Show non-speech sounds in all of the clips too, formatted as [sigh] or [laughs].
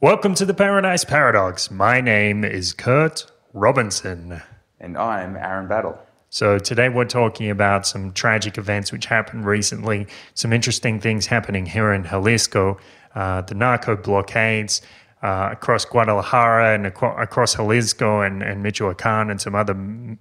Welcome to the Paradise Paradox. My name is Kurt Robinson. And I'm Aaron Battle. So, today we're talking about some tragic events which happened recently, some interesting things happening here in Jalisco, uh, the narco blockades uh, across Guadalajara and across Jalisco and, and Michoacan and some other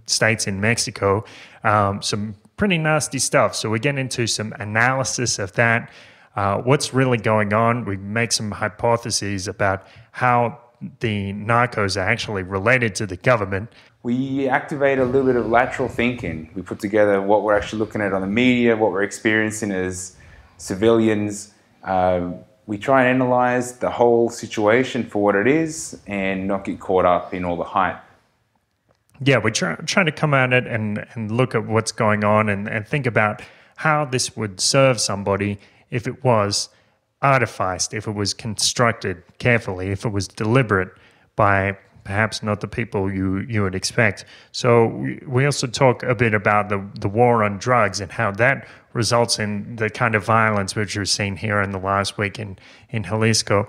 states in Mexico. Um, some pretty nasty stuff. So, we get into some analysis of that uh, what's really going on. We make some hypotheses about how the narcos are actually related to the government. We activate a little bit of lateral thinking. We put together what we're actually looking at on the media, what we're experiencing as civilians. Uh, we try and analyze the whole situation for what it is and not get caught up in all the hype. Yeah, we try, trying to come at it and, and look at what's going on and, and think about how this would serve somebody if it was artificed, if it was constructed carefully, if it was deliberate by perhaps not the people you, you would expect. So we also talk a bit about the, the war on drugs and how that results in the kind of violence which we've seen here in the last week in, in Jalisco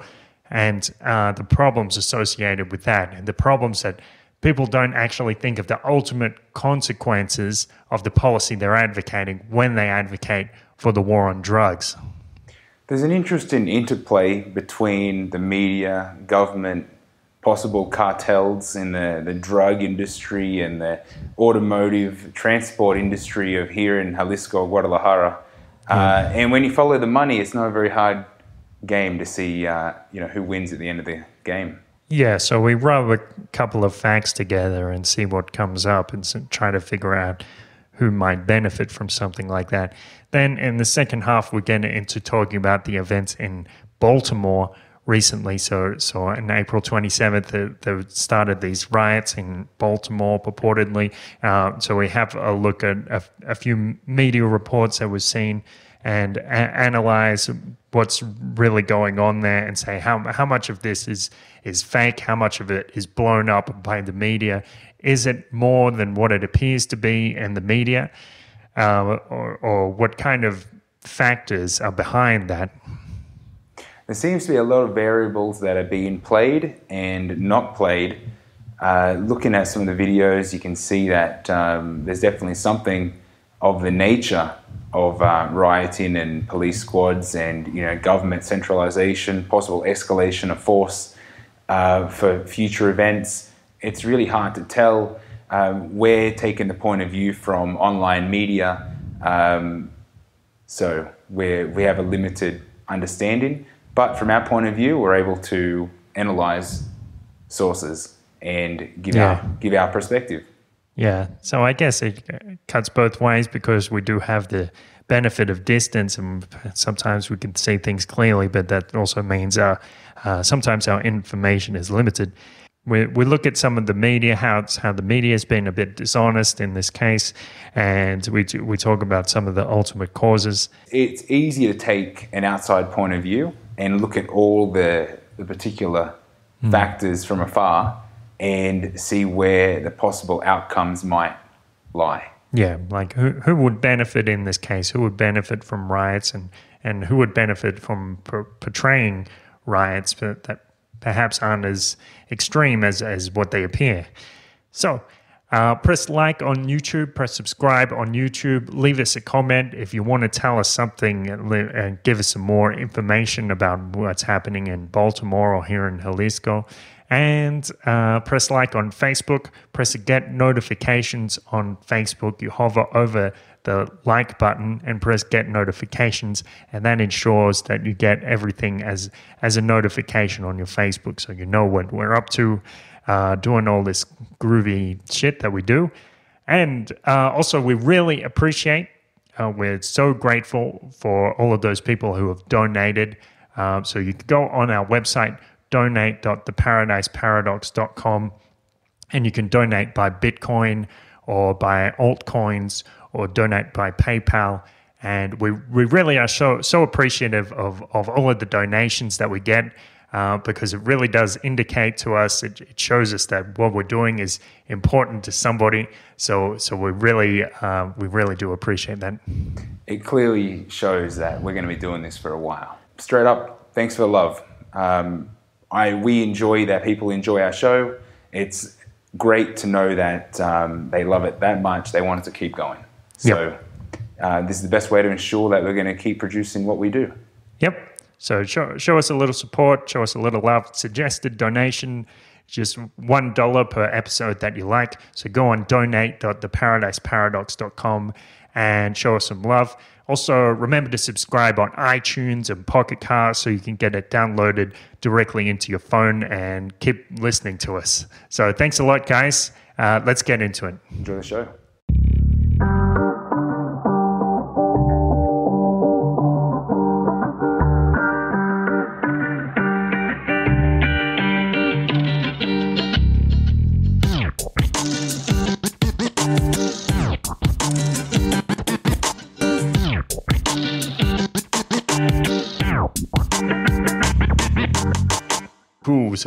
and uh, the problems associated with that and the problems that people don't actually think of the ultimate consequences of the policy they're advocating when they advocate for the war on drugs. There's an interesting interplay between the media, government, possible cartels in the, the drug industry and the automotive transport industry of here in Jalisco, Guadalajara. Uh, and when you follow the money, it's not a very hard game to see uh, you know who wins at the end of the game. Yeah, so we rub a couple of facts together and see what comes up and try to figure out who might benefit from something like that. Then in the second half, we're get into talking about the events in Baltimore recently. So, so on April 27th, they, started these riots in Baltimore purportedly. Uh, so we have a look at a, a few media reports that we've seen and analyze what's really going on there and say how how much of this is is fake, how much of it is blown up by the media. Is it more than what it appears to be in the media, uh, or, or what kind of factors are behind that? There seems to be a lot of variables that are being played and not played. Uh, looking at some of the videos, you can see that um, there's definitely something of the nature of uh, rioting and police squads and you know government centralization, possible escalation of force uh, for future events. It's really hard to tell. Um, we're taking the point of view from online media, um, so we we have a limited understanding. But from our point of view, we're able to analyze sources and give yeah. our give our perspective. Yeah, so I guess it cuts both ways because we do have the benefit of distance, and sometimes we can see things clearly, but that also means our, uh, sometimes our information is limited. We, we look at some of the media, how how the media has been a bit dishonest in this case, and we we talk about some of the ultimate causes. It's easy to take an outside point of view and look at all the the particular mm. factors from afar and see where the possible outcomes might lie. Yeah, like who who would benefit in this case? Who would benefit from riots, and and who would benefit from per- portraying riots that, perhaps aren't as extreme as as what they appear? So. Uh, press like on YouTube, press subscribe on YouTube, leave us a comment if you want to tell us something and give us some more information about what's happening in Baltimore or here in Jalisco and uh, press like on Facebook. Press get notifications on Facebook. You hover over the like button and press get notifications, and that ensures that you get everything as as a notification on your Facebook, so you know what we're up to, uh, doing all this groovy shit that we do. And uh, also, we really appreciate. Uh, we're so grateful for all of those people who have donated. Uh, so you can go on our website donate.theparadiseparadox.com and you can donate by Bitcoin or by altcoins or donate by PayPal. And we, we really are so, so appreciative of, of all of the donations that we get uh, because it really does indicate to us, it, it, shows us that what we're doing is important to somebody. So, so we really, uh, we really do appreciate that. It clearly shows that we're going to be doing this for a while. Straight up, thanks for the love. Um, I we enjoy that people enjoy our show. It's great to know that um, they love it that much. They want it to keep going. So uh, this is the best way to ensure that we're going to keep producing what we do. Yep. So show, show us a little support, show us a little love. Suggested donation, just one dollar per episode that you like. So go on donate.theparadiseparadox.com and show us some love. Also, remember to subscribe on iTunes and Pocket Cast so you can get it downloaded directly into your phone and keep listening to us. So thanks a lot, guys. Uh, let's get into it. Enjoy the show.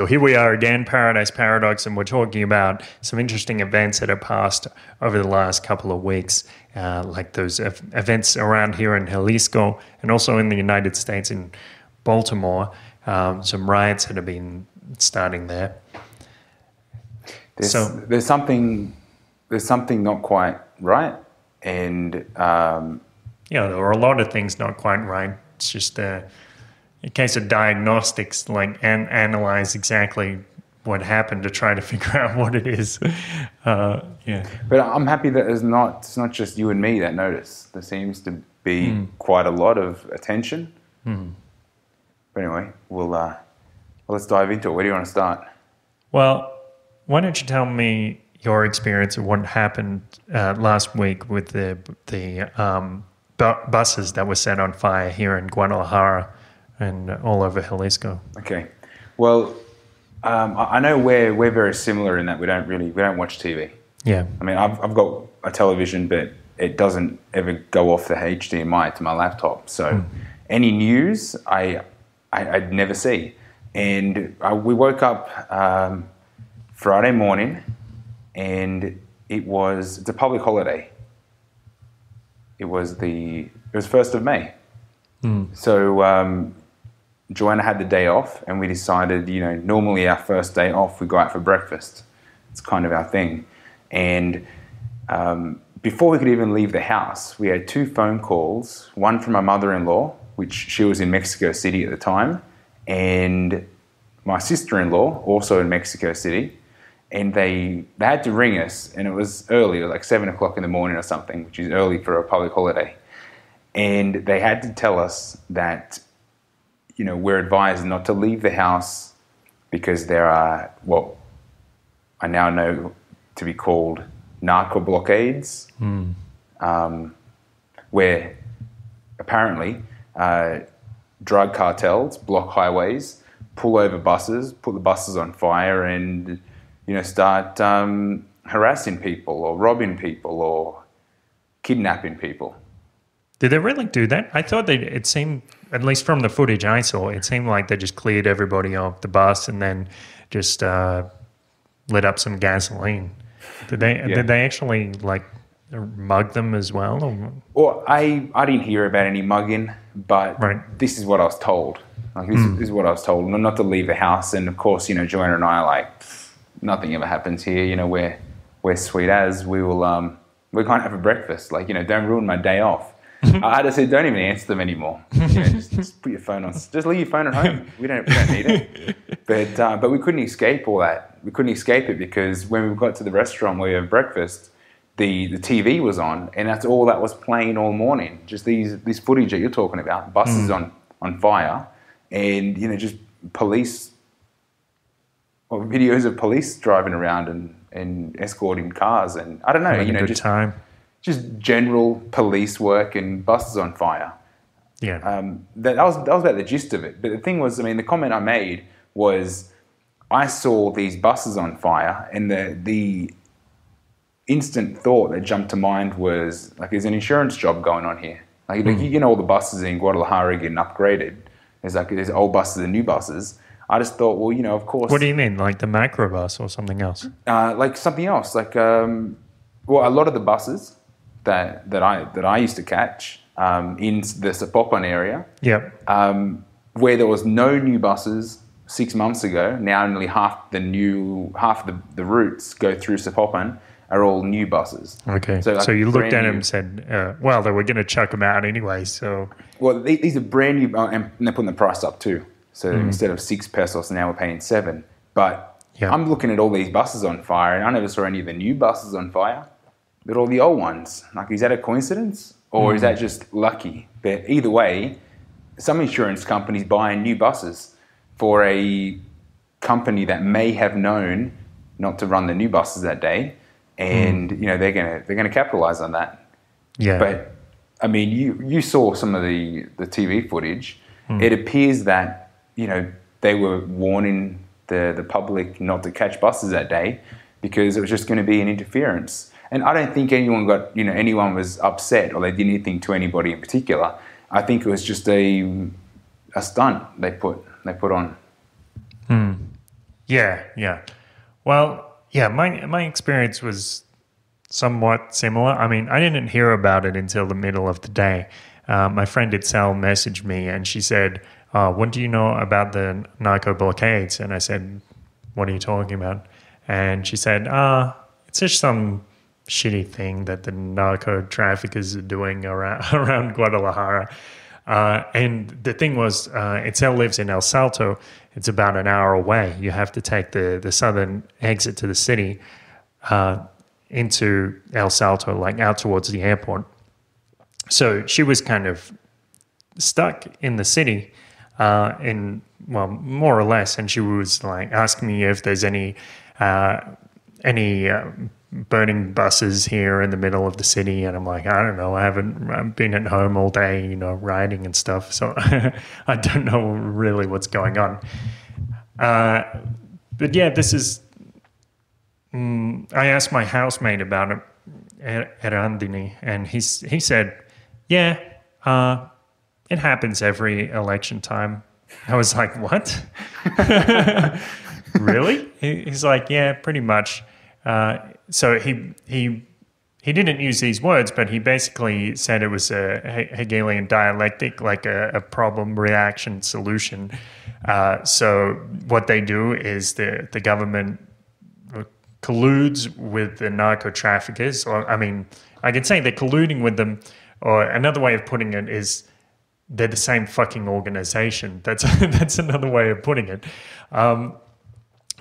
So here we are again, Paradise Paradox, and we're talking about some interesting events that have passed over the last couple of weeks, uh, like those ev- events around here in Jalisco and also in the United States in Baltimore. Um, some riots that have been starting there. There's, So- there's something there's something not quite right, and um, Yeah, there were a lot of things not quite right. It's just a, a case of diagnostics, like and analyze exactly what happened to try to [laughs] figure out what it is. Uh, yeah. But I'm happy that there's not it's not just you and me that notice. There seems to be quite a lot of attention. But anyway, we'll uh, well, let's dive into it. Where do you want to start? Well, why don't you tell me your experience of what happened uh, last week with the the um, bu- buses that were set on fire here in Guadalajara and all over Jalisco? Okay. Well, um, I know we're we're very similar in that we don't really we don't watch TV. Yeah. I mean, I've I've got a television, but it doesn't ever go off the HDMI to my laptop. So any news, I, I I'd never see. And I, we woke up um, Friday morning, and it was it's a public holiday. It was the it was first of May. So um, Joanna had the day off, and we decided, you know, normally our first day off, we go out for breakfast. It's kind of our thing. And um, before we could even leave the house, we had two phone calls one from my mother in law, which she was in Mexico City at the time, and my sister in law, also in Mexico City. And they, they had to ring us, and it was early, it was like seven o'clock in the morning or something, which is early for a public holiday. And they had to tell us that you know, we're advised not to leave the house because there are what I now know to be called narco blockades, um, where apparently uh, drug cartels block highways, pull over buses, put the buses on fire, and you know start um, harassing people or robbing people or kidnapping people. Did they really do that? I thought they. It seemed, at least from the footage I saw, it seemed like they just cleared everybody off the bus and then just uh, lit up some gasoline. Did they? Did they actually like mug them as well? Or, Well, I, I didn't hear about any mugging, but Right. this is what I was told. Like this, this is what I was told, not not to leave the house. And of course, you know, Joanna and I are like, nothing ever happens here. You know, we're we're sweet as we will. Um, we can't have a breakfast. Like, you know, don't ruin my day off. I had to say, don't even answer them anymore. [laughs] You know, just, just put your phone on. Just leave your phone at home. We don't we don't need it. [laughs] But uh, but we couldn't escape all that. We couldn't escape it because when we got to the restaurant where we had breakfast, the, the TV was on, and that's all that was playing all morning. Just these this footage that you're talking about, buses on on fire, and you know just police or videos of police driving around and, and escorting cars, and I don't know, having you a know, good just time? Just general police work and buses on fire. Yeah. Um, that, that was that was about the gist of it. But the thing was, I mean, the comment I made was, I saw these buses on fire, and the the instant thought that jumped to mind was like, there's an insurance job going on here. Like, like you know, all the buses in Guadalajara getting upgraded. There's like there's old buses and new buses. I just thought, well, you know, of course, what do you mean, like the Macrobus or something else? uh, like something else. Like, um, well, a lot of the buses that that I that I used to catch um, in the Zapopan area, Yep. um, where there was no new buses six months ago. Now only half the new half the, the routes go through Zapopan are all new buses. Okay. So, like, so you looked at them and said, uh, well, they were going to chuck them out anyway. So, Well, the- these are brand new, oh, and they're putting the price up too. So Mm. instead of six pesos, now we're paying seven. But Yeah. I'm looking at all these buses on fire, and I never saw any of the new buses on fire. But all the old ones. Like, is that a coincidence, or Mm. is that just lucky? But either way, some insurance companies buying new buses for a company that may have known not to run the new buses that day, and Mm. you know they're gonna they're gonna capitalize on that. yeah. But I mean, you you saw some of the the TV footage. Hmm. It appears that you know they were warning the the public not to catch buses that day because it was just going to be an interference. And I don't think anyone got you know anyone was upset or they did anything to anybody in particular. I think it was just a a stunt they put they put on. Hmm. Yeah, yeah. Well, yeah, my my experience was somewhat similar. I mean, I didn't hear about it until the middle of the day. Uh, my friend Itzel messaged me and she said, uh, "What do you know about the narco blockades?" And I said, "What are you talking about?" And she said, "Ah, it's just some shitty thing that the narco traffickers are doing around [laughs] around Guadalajara." Uh, and the thing was, uh, Itzel lives in El Salto. It's about an hour away. You have to take the, the southern exit to the city uh, into El Salto, like out towards the airport. So she was kind of stuck in the city, uh, in well, more or less, and she was like asking me if there's any uh, any uh, burning buses here in the middle of the city, and I'm like, I don't know, I haven't I've been at home all day, you know, riding and stuff, so [laughs] I don't know really what's going on. Uh, but yeah, this is. Mm, I asked my housemate about it at, at Andini, and he's he said, "Yeah, uh, it happens every election time." I was like, "What? [laughs] [laughs] really?" He, he's like, "Yeah, pretty much." Uh, so he he he didn't use these words, but he basically said it was a Hegelian dialectic, like a, a problem reaction solution. Uh, so what they do is the the government colludes with the narco traffickers, or I mean, I can say they're colluding with them, or another way of putting it is they're the same fucking organization. That's [laughs] that's another way of putting it. Um,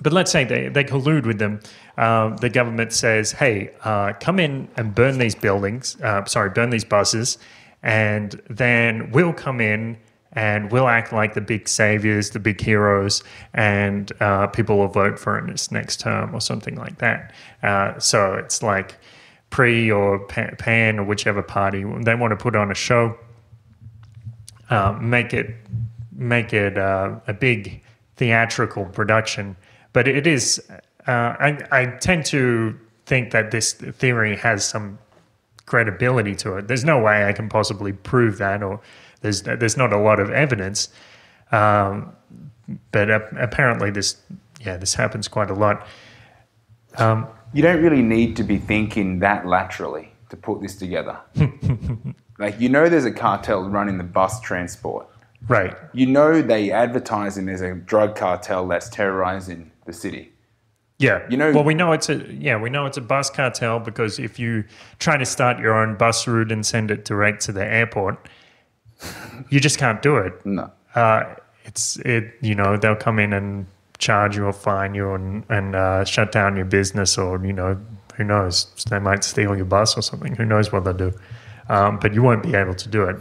but let's say they, they collude with them. Uh, the government says, hey, uh, come in and burn these buildings, uh, sorry, burn these buses, and then we'll come in and we'll act like the big saviors, the big heroes, and uh, people will vote for in this next term or something like that. Uh, so it's like PRI or Pan or whichever party, they want to put on a show uh, make it make it a big theatrical production. But it is. Uh, I, I tend to think that this theory has some credibility to it. There's no way I can possibly prove that, or there's there's not a lot of evidence. Um, but ap- apparently, this yeah this happens quite a lot. You don't really need to be thinking that laterally to put this together. [laughs] like you know, there's a cartel running the bus transport. Right. You know they advertising there's a drug cartel that's terrorizing the city. Yeah, You know- Well, we know it's a yeah, we know it's a bus cartel because if you try to start your own bus route and send it direct to the airport, you just can't do it. No. Uh, it's it. You know, they'll come in and charge you or fine you and and uh, shut down your business or you know who knows they might steal your bus or something. Who knows what they'll do? Um, but you won't be able to do it.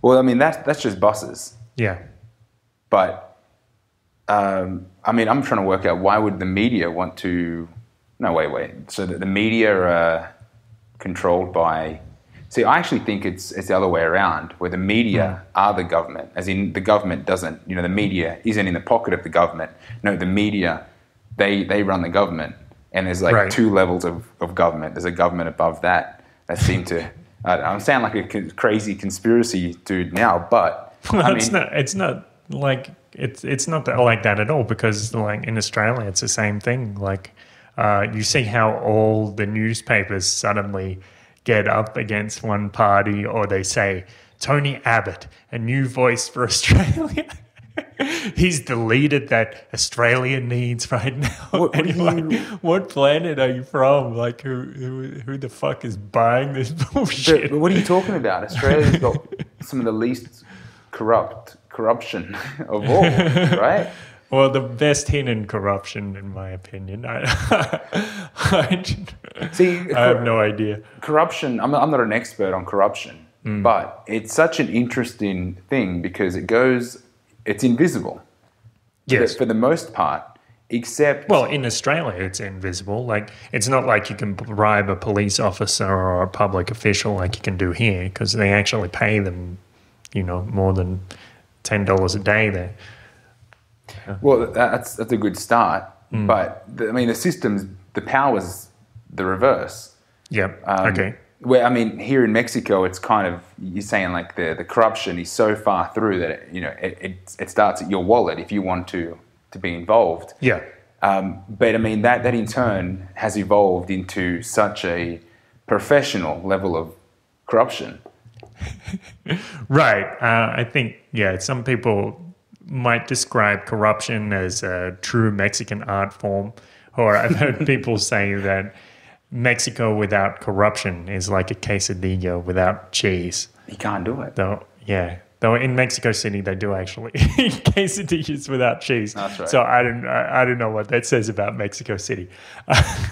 Well, I mean that's that's just buses. Yeah. But um, I mean, I'm trying to work out why would the media want to? No, wait, wait. So that the media are controlled by. See, I actually think it's it's the other way around, where the media are the government, as in the government doesn't. You know, the media isn't in the pocket of the government. No, the media, they they run the government, and there's like Right. two levels of, of government. There's a government above that that seem to. I I sound like a crazy conspiracy dude now, but Well, I [laughs] it's not. It's not like it's it's not that, like that at all. Because like in Australia, it's the same thing. Like uh, you see how all the newspapers suddenly get up against one party, or they say Tony Abbott, a new voice for [laughs] Australia. [laughs] He's the leader that Australia needs right [laughs] now. What- what like, you- what planet are you from? Like, who, who, who the fuck is buying this But, bullshit? but what are you talking about? Australia's got some of the least corrupt corruption [laughs] of all, right? [laughs] Well, the best hidden corruption, in my opinion. I, [laughs] I, See, I have no idea. corruption I'm, I'm not an expert on corruption Hmm. but it's such an interesting thing because it goes it's invisible Yes. for the most part except Well, in Australia, it's invisible. Like, it's not like you can bribe a police officer or a public official like you can do here because they actually pay them, you know, more than $10 a day there. well that's that's a good start Hmm. but the, i mean the systems the powers the reverse Yep. Um, okay. Where I mean, here in Mexico, it's kind of you're saying like the, the corruption is so far through that it, you know it, it, it starts at your wallet if you want to to be involved. Yeah. Um, but I mean that that in turn has evolved into such a professional level of corruption. [laughs] Right. Uh, I think, yeah, some people might describe corruption as a true Mexican art form. Or I've heard [laughs] people say that Mexico without corruption is like a quesadilla without cheese. You can't do it. Though, yeah. Though in Mexico City, they do actually [laughs] quesadillas without cheese. That's right. So I don't, I, I don't know what that says about Mexico City.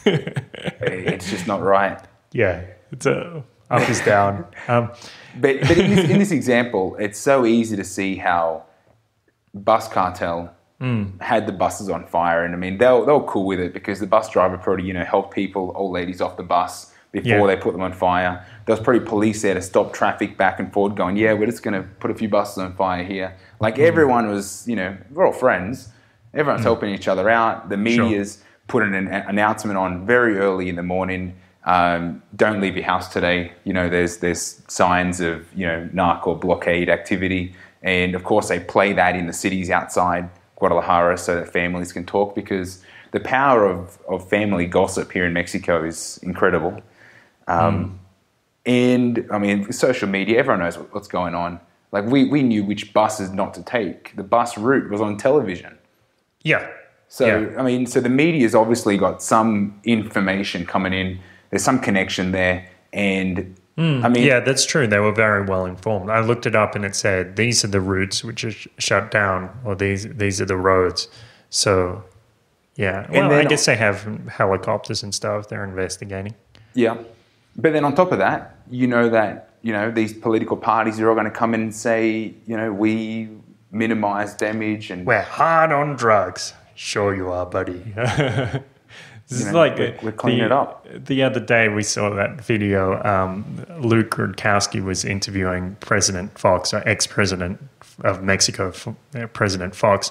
It's just not right. yeah, it's a up is down. [laughs] Um, But, but in, this, in this example, it's so easy to see how bus cartel hmm. had the buses on fire, and I mean they were, they were cool with it because the bus driver probably you know helped people, old ladies off the bus before Yeah. they put them on fire. There was probably police there to stop traffic back and forth, going, "Yeah, we're just going to put a few buses on fire here." Like hmm. everyone was, you know, we're all friends. Everyone's hmm. helping each other out. The media's put an, an announcement on very early in the morning. Um, don't leave your house today. You know, there's there's signs of you know narco blockade activity, and of course they play that in the cities outside Guadalajara so that families can talk because the power of, of family gossip here in Mexico is incredible. Um, And I mean, social media, everyone knows what- what's going on. Like we, we knew which buses not to take. The bus route was on television. yeah. So Yeah. I mean, so the media's obviously got some information coming in. There's some connection there, and hmm. I mean, Yeah, that's true. They were very well informed. I looked it up and it said these are the routes which are sh- shut down, or these these are the roads. So, yeah. Well, I guess they have helicopters and stuff. They're investigating. yeah. But then on top of that, you know that you know these political parties are all going to come in and say, you know, we minimize damage and We're hard on drugs. Sure, you are, buddy. [laughs] this is know, like we're- we're cleaning the, it up. The other day, we saw that video. Um, Luke Rudkowski was interviewing President Fox, or ex-president of Mexico, uh, President Fox,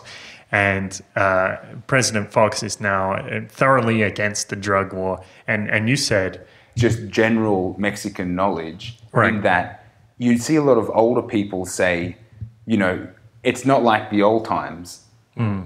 and uh, President Fox is now uh, thoroughly against the drug war. And and you said, just general Mexican knowledge Right. in that you see a lot of older people say, you know, it's not like the old times.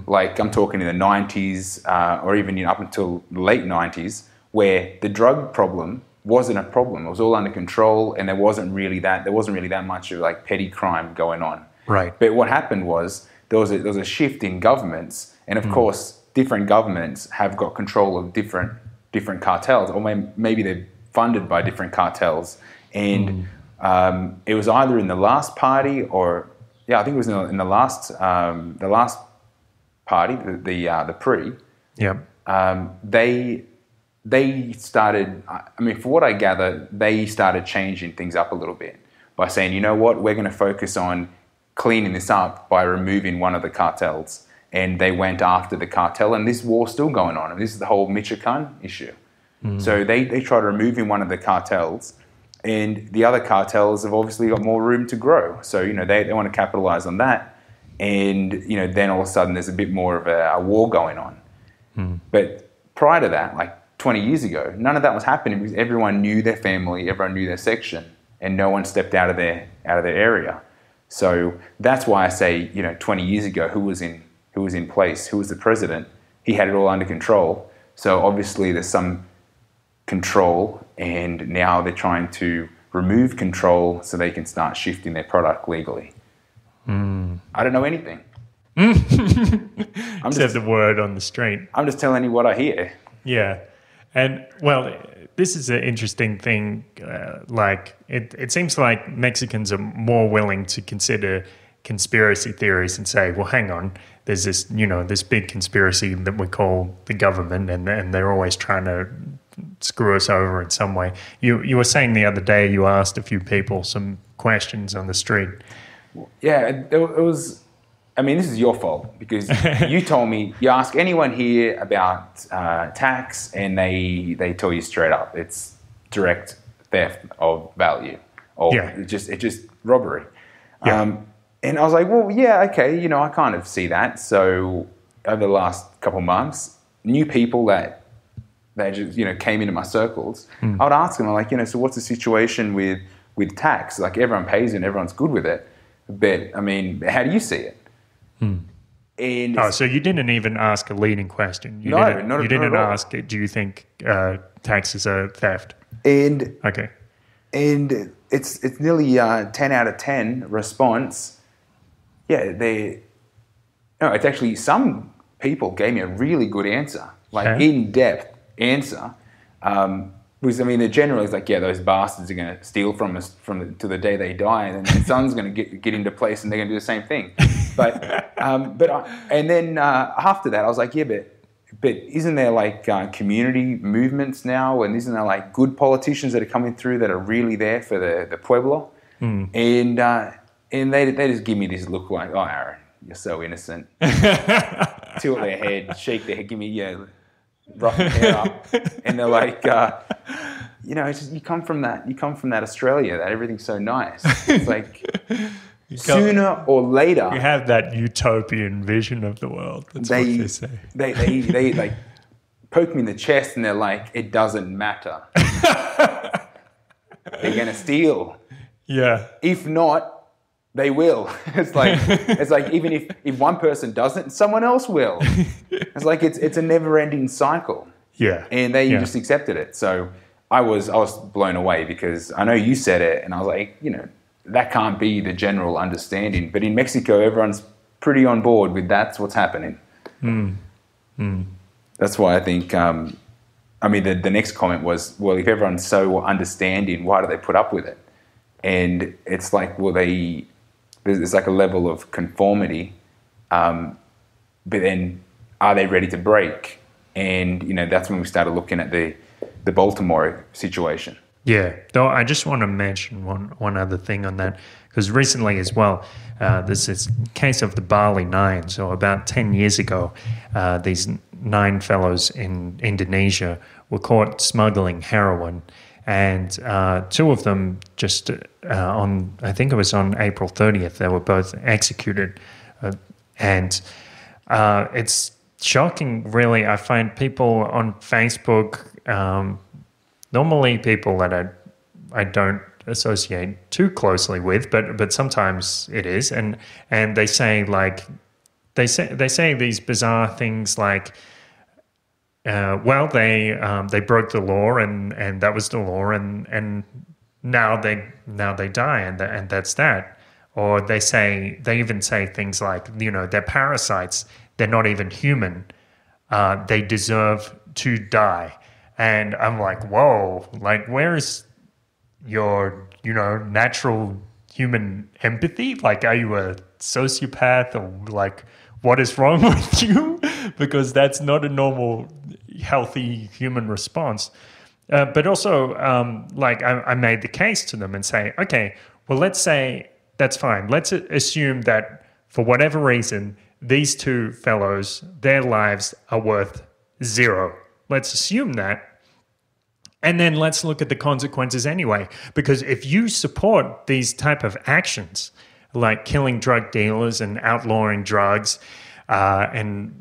Like I'm talking in the 90s uh, or even you know, up until late 90s, where the drug problem wasn't a problem. It was all under control, and there wasn't really that. There wasn't really that much of like petty crime going on. Right. But what happened was there was a, there was a shift in governments, and of course, different governments have got control of different different cartels, or may, maybe they're funded by different cartels. And um, it was either in the last party, or yeah, I think it was in the, in the last um, the last party, the the, uh, the PRI. "Yep, Um, they they started. I mean, for what I gather, they started changing things up a little bit by saying, you know what, we're going to focus on cleaning this up by removing one of the cartels. And they went after the cartel, and this war's still going on. And this is the whole Michoacan issue. So they, they tried removing one of the cartels, and the other cartels have obviously got more room to grow. So, you know, they, they want to capitalize on that. And, you know, then all of a sudden there's a bit more of a, a war going on. Hmm. But prior to that, like 20 years ago, none of that was happening because everyone knew their family, everyone knew their section, and no one stepped out of their out of their area. So that's why I say, you know, 20 years ago, who was in who was in place, who was the president, he had it all under control. So obviously there's some control, and now they're trying to remove control so they can start shifting their product legally. I don't know anything. [laughs] I'm Except just, the word on the street. I'm just telling you what I hear. Yeah. And well, this is an interesting thing. Uh, like, it, it seems like Mexicans are more willing to consider conspiracy theories and say, well, hang on, there's this, you know, this big conspiracy that we call the government, and, and they're always trying to screw us over in some way. You, you were saying the other day you asked a few people some questions on the street. Yeah, it, it was. I mean, this is your fault because [laughs] you told me you ask anyone here about uh, tax, and they they tell you straight up it's direct theft of value, or Yeah. it's just it's just robbery. Yeah. Um, and I was like, well, yeah, okay, you know, I kind of see that. So over the last couple months, new people that they just you know came into my circles, I would ask them, I'm like, you know, so what's the situation with with tax? Like everyone pays and everyone's good with it, but I mean, how do you see it? And Oh, so you didn't even ask a leading question. You No, didn't, not- you didn't all. ask, do you think uh, taxes are theft? and Okay. and it's it's nearly uh, ten out of ten response. Yeah, they. No, it's actually some people gave me a really good answer, like Okay. in depth answer. Um, because I mean, the general is like, yeah, those bastards are going to steal from us from the, to the day they die, and then the son's going to get get into place, and they're going to do the same thing. But um, but I, and then uh, after that, I was like, yeah, but but isn't there like uh, community movements now, and isn't there like good politicians that are coming through that are really there for the the pueblo? And uh, and they they just give me this look like, oh, Aaron, you're so innocent. [laughs] Tilt their head, shake their head, give me yeah, rough their hair up, [laughs] and they're like, uh, you know, it's just, you come from that, you come from that Australia, that everything's so nice. It's [laughs] like sooner or later, You have that utopian vision of the world. That's what they, they say. they, they, they like poke me in the chest and they're like, it doesn't matter. [laughs] they're gonna steal. Yeah. If not, they will. [laughs] It's like [laughs] it's like even if, if one person doesn't, someone else will. [laughs] It's like it's it's a never ending cycle. Yeah. And they Yeah. just accepted it. So I was I was blown away because I know you said it and I was like, you know, that can't be the general understanding. But in Mexico everyone's pretty on board with that's what's happening. That's why I think. Um, I mean, the, the next comment was, well, if everyone's so understanding, why do they put up with it? And it's like, well, they there's, like a level of conformity, um, but then are they ready to break? And you know, that's when we started looking at the the Baltimore situation. Yeah, though I just want to mention one one other thing on that because recently as well, uh, this case of the Bali Nine. So about ten years ago, uh, these nine fellows in Indonesia were caught smuggling heroin, and uh, two of them just uh, on I think it was on April 30th they were both executed, uh, and uh, it's shocking. Really, I find people on Facebook. Um, normally people that I I don't associate too closely with, but but sometimes it is, and and they say like they say they say these bizarre things like. Uh, well, they um, they broke the law, and, and that was the law, and, and now they now they die, and and that's that. Or they say they even say things like you know they're parasites, they're not even human, uh, they deserve to die. And I'm like, whoa, like where is your, you know, natural human empathy? Like, are you a sociopath or like what is wrong [laughs] with you? because that's not a normal, healthy human response. Uh, but also, um, like, I, I made the case to them and say, okay, well, let's say that's fine. Let's assume that for whatever reason, these two fellows, their lives are worth zero. Let's assume that. And then let's look at the consequences anyway. Because if you support these type of actions, like killing drug dealers and outlawing drugs, uh, and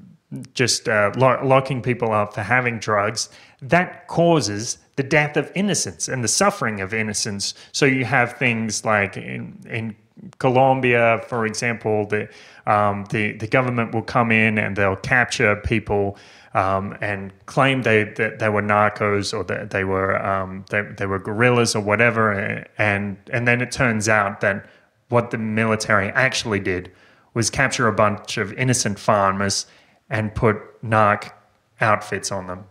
just uh, lo- locking people up for having drugs, that causes the death of innocents and the suffering of innocents. So you have things like in, in Colombia, for example, the, um, the the government will come in and they'll capture people um, and claim they that they were narcos or that they were um, they, they were guerrillas or whatever, and and then it turns out that what the military actually did was capture a bunch of innocent farmers and put narc outfits on them.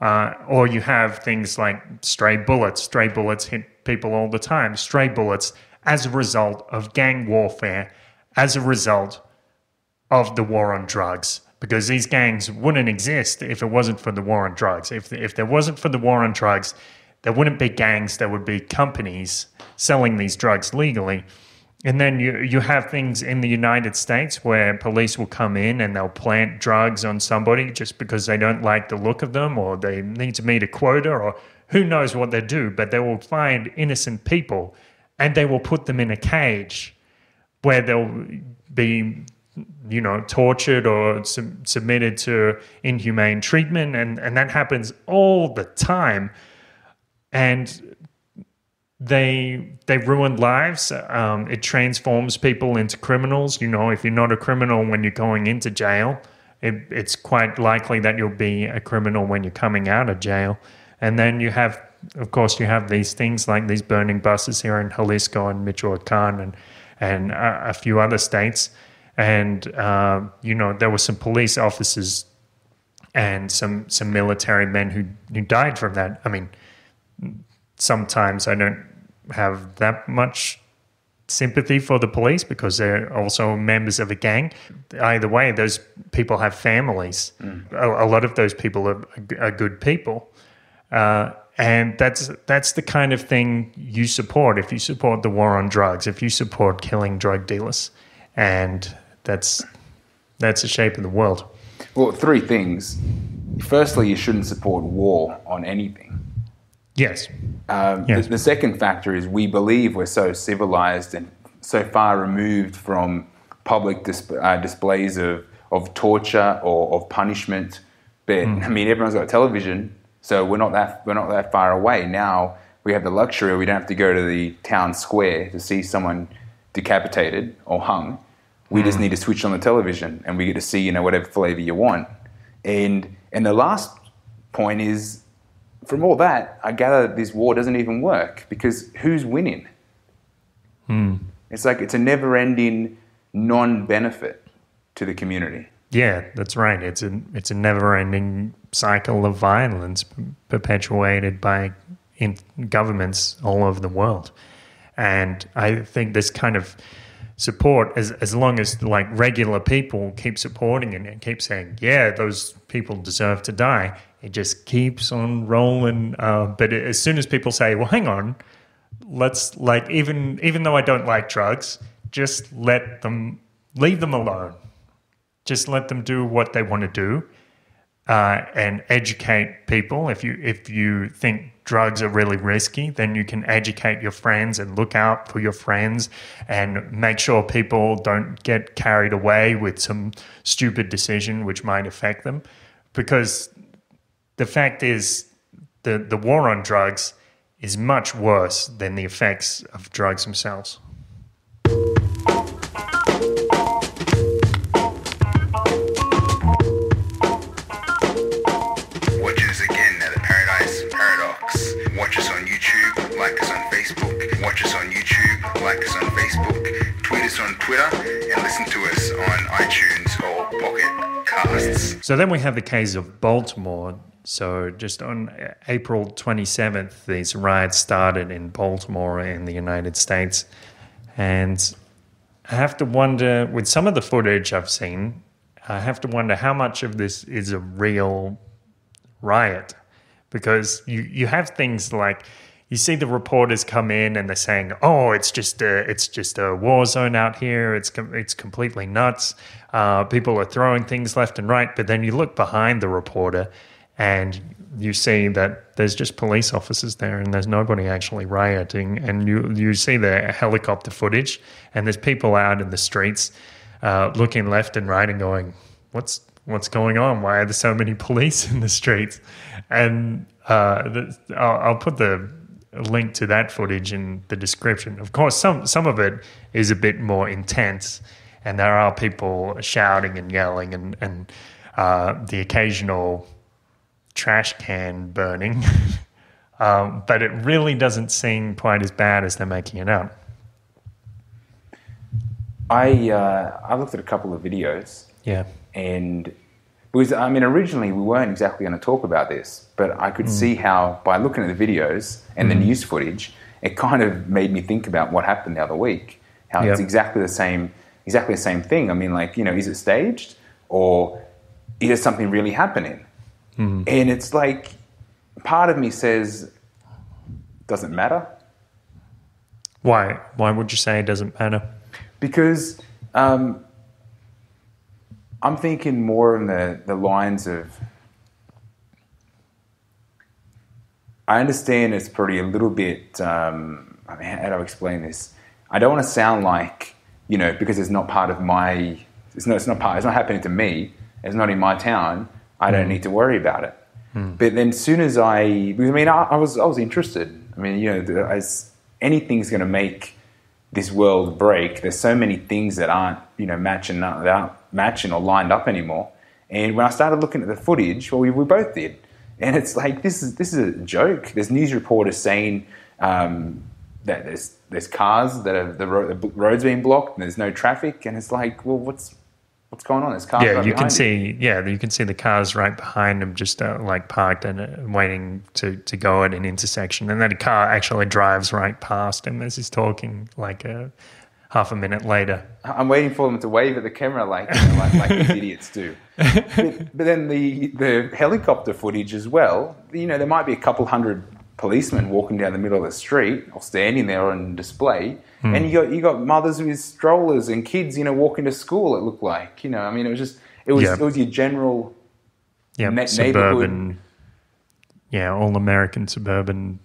Uh, or you have things like stray bullets. Stray bullets hit people all the time. Stray bullets as a result of gang warfare, as a result of the war on drugs. Because these gangs wouldn't exist if it wasn't for the war on drugs. If, if there wasn't for the war on drugs, there wouldn't be gangs, there would be companies selling these drugs legally. And then you, you have things in the United States where police will come in and they'll plant drugs on somebody just because they don't like the look of them or they need to meet a quota or who knows what they do, but they will find innocent people and they will put them in a cage where they'll be you know tortured or sub- submitted to inhumane treatment. And and that happens all the time. And they they ruin lives um, it transforms people into criminals you know if you're not a criminal when you're going into jail it, it's quite likely that you'll be a criminal when you're coming out of jail and then you have of course, you have these things like these burning buses here in Jalisco and Michoacan and and a, a few other states. And uh, you know, there were some police officers and some some military men who who died from that. I mean, sometimes I don't have that much sympathy for the police because they're also members of a gang. Either way, those people have families. Mm. A, a, lot of those people are, are good people. Uh, and that's that's the kind of thing you support if you support the war on drugs, if you support killing drug dealers, and that's that's the shape of the world. Well, three things. Firstly, you shouldn't support war on anything. Yes. Um, yes. The, the, second factor is we believe we're so civilized and so far removed from public dis- uh, displays of, of torture or of punishment. But mm. I mean, everyone's got a television so we're not that we're not that far away now. We have the luxury; we don't have to go to the town square to see someone decapitated or hung. We mm. just need to switch on the television, and we get to see you know whatever flavor you want. And and the last point is, from all that, I gather this war doesn't even work because who's winning? Mm. It's like it's a never-ending non-benefit to the community. Yeah, that's right. It's a it's a never-ending cycle of violence perpetuated by governments all over the world, and I think this kind of support, as as long as like regular people keep supporting it and keep saying, yeah, those people deserve to die, it just keeps on rolling. Uh, but as soon as people say, well, hang on, let's like even even though I don't like drugs, just let them leave them alone just let them do what they want to do uh, and educate people. If you if you think drugs are really risky, then you can educate your friends and look out for your friends and make sure people don't get carried away with some stupid decision which might affect them. Because the fact is, the, the war on drugs is much worse than the effects of drugs themselves. Like us on YouTube like us on Facebook, tweet us on Twitter, and listen to us on iTunes or Pocket Casts. So then we have the case of Baltimore. So just on April 27th, these riots started in Baltimore in the United States. And I have to wonder, with some of the footage I've seen, I have to wonder how much of this is a real riot. Because you, you have things like you see the reporters come in and they're saying, "Oh, it's just a, it's just a war zone out here. It's com- it's completely nuts. Uh, people are throwing things left and right." But then you look behind the reporter, and you see that there's just police officers there, and there's nobody actually rioting. And you you see the helicopter footage, and there's people out in the streets, uh, looking left and right and going, "What's what's going on? Why are there so many [laughs] police in the streets?" And uh, I'll, I'll put the link to that footage in the description. Of course, some some of it is a bit more intense, and there are people shouting and yelling, and and uh, the occasional trash can burning. [laughs] um, but it really doesn't seem quite as bad as they're making it out. I uh, I looked at a couple of videos Yeah. and because I mean originally we weren't exactly going to talk about this, but I could mm. see how by looking at the videos and the mm. news footage, it kind of made me think about what happened the other week. How it's exactly the same, exactly the same thing. I mean, like you know, is it staged or is there something really happening? Mm-hmm. And it's like part of me says, doesn't matter Why? Why would you say it doesn't matter? because um, I'm thinking more in the, the lines of I understand it's probably a little bit. Um, I mean, how do I explain this? I don't want to sound like you know because it's not part of my. It's not. It's not part. It's not happening to me. It's not in my town. I don't need to worry about it. But then, as soon as I, because I mean, I, I was I was interested. I mean, you know, as anything's going to make this world break, there's so many things that aren't you know matching up, without matching or lined up anymore. And when I started looking at the footage, well, we, we both did, and it's like this is this is a joke. There's news reporters saying um, that there's there's cars that are the, ro- the roads being blocked and there's no traffic, and it's like, well, what's what's going on? There's cars. Yeah, right you can see. Yeah, you can see the cars right behind them, just uh, like parked and uh, waiting to, to go at an intersection, and then a car actually drives right past him as he's talking, like a half a minute later. I'm waiting for them to wave at the camera like you know, like, like these [laughs] idiots do. But, but then the the helicopter footage as well. You know, there might be a couple hundred policemen walking down the middle of the street or standing there on display, Hmm. and you got you got mothers with strollers and kids, you know, walking to school. It looked like, you know, I mean, it was just it was Yeah. it was your general Yeah, suburban. Yeah, all American suburban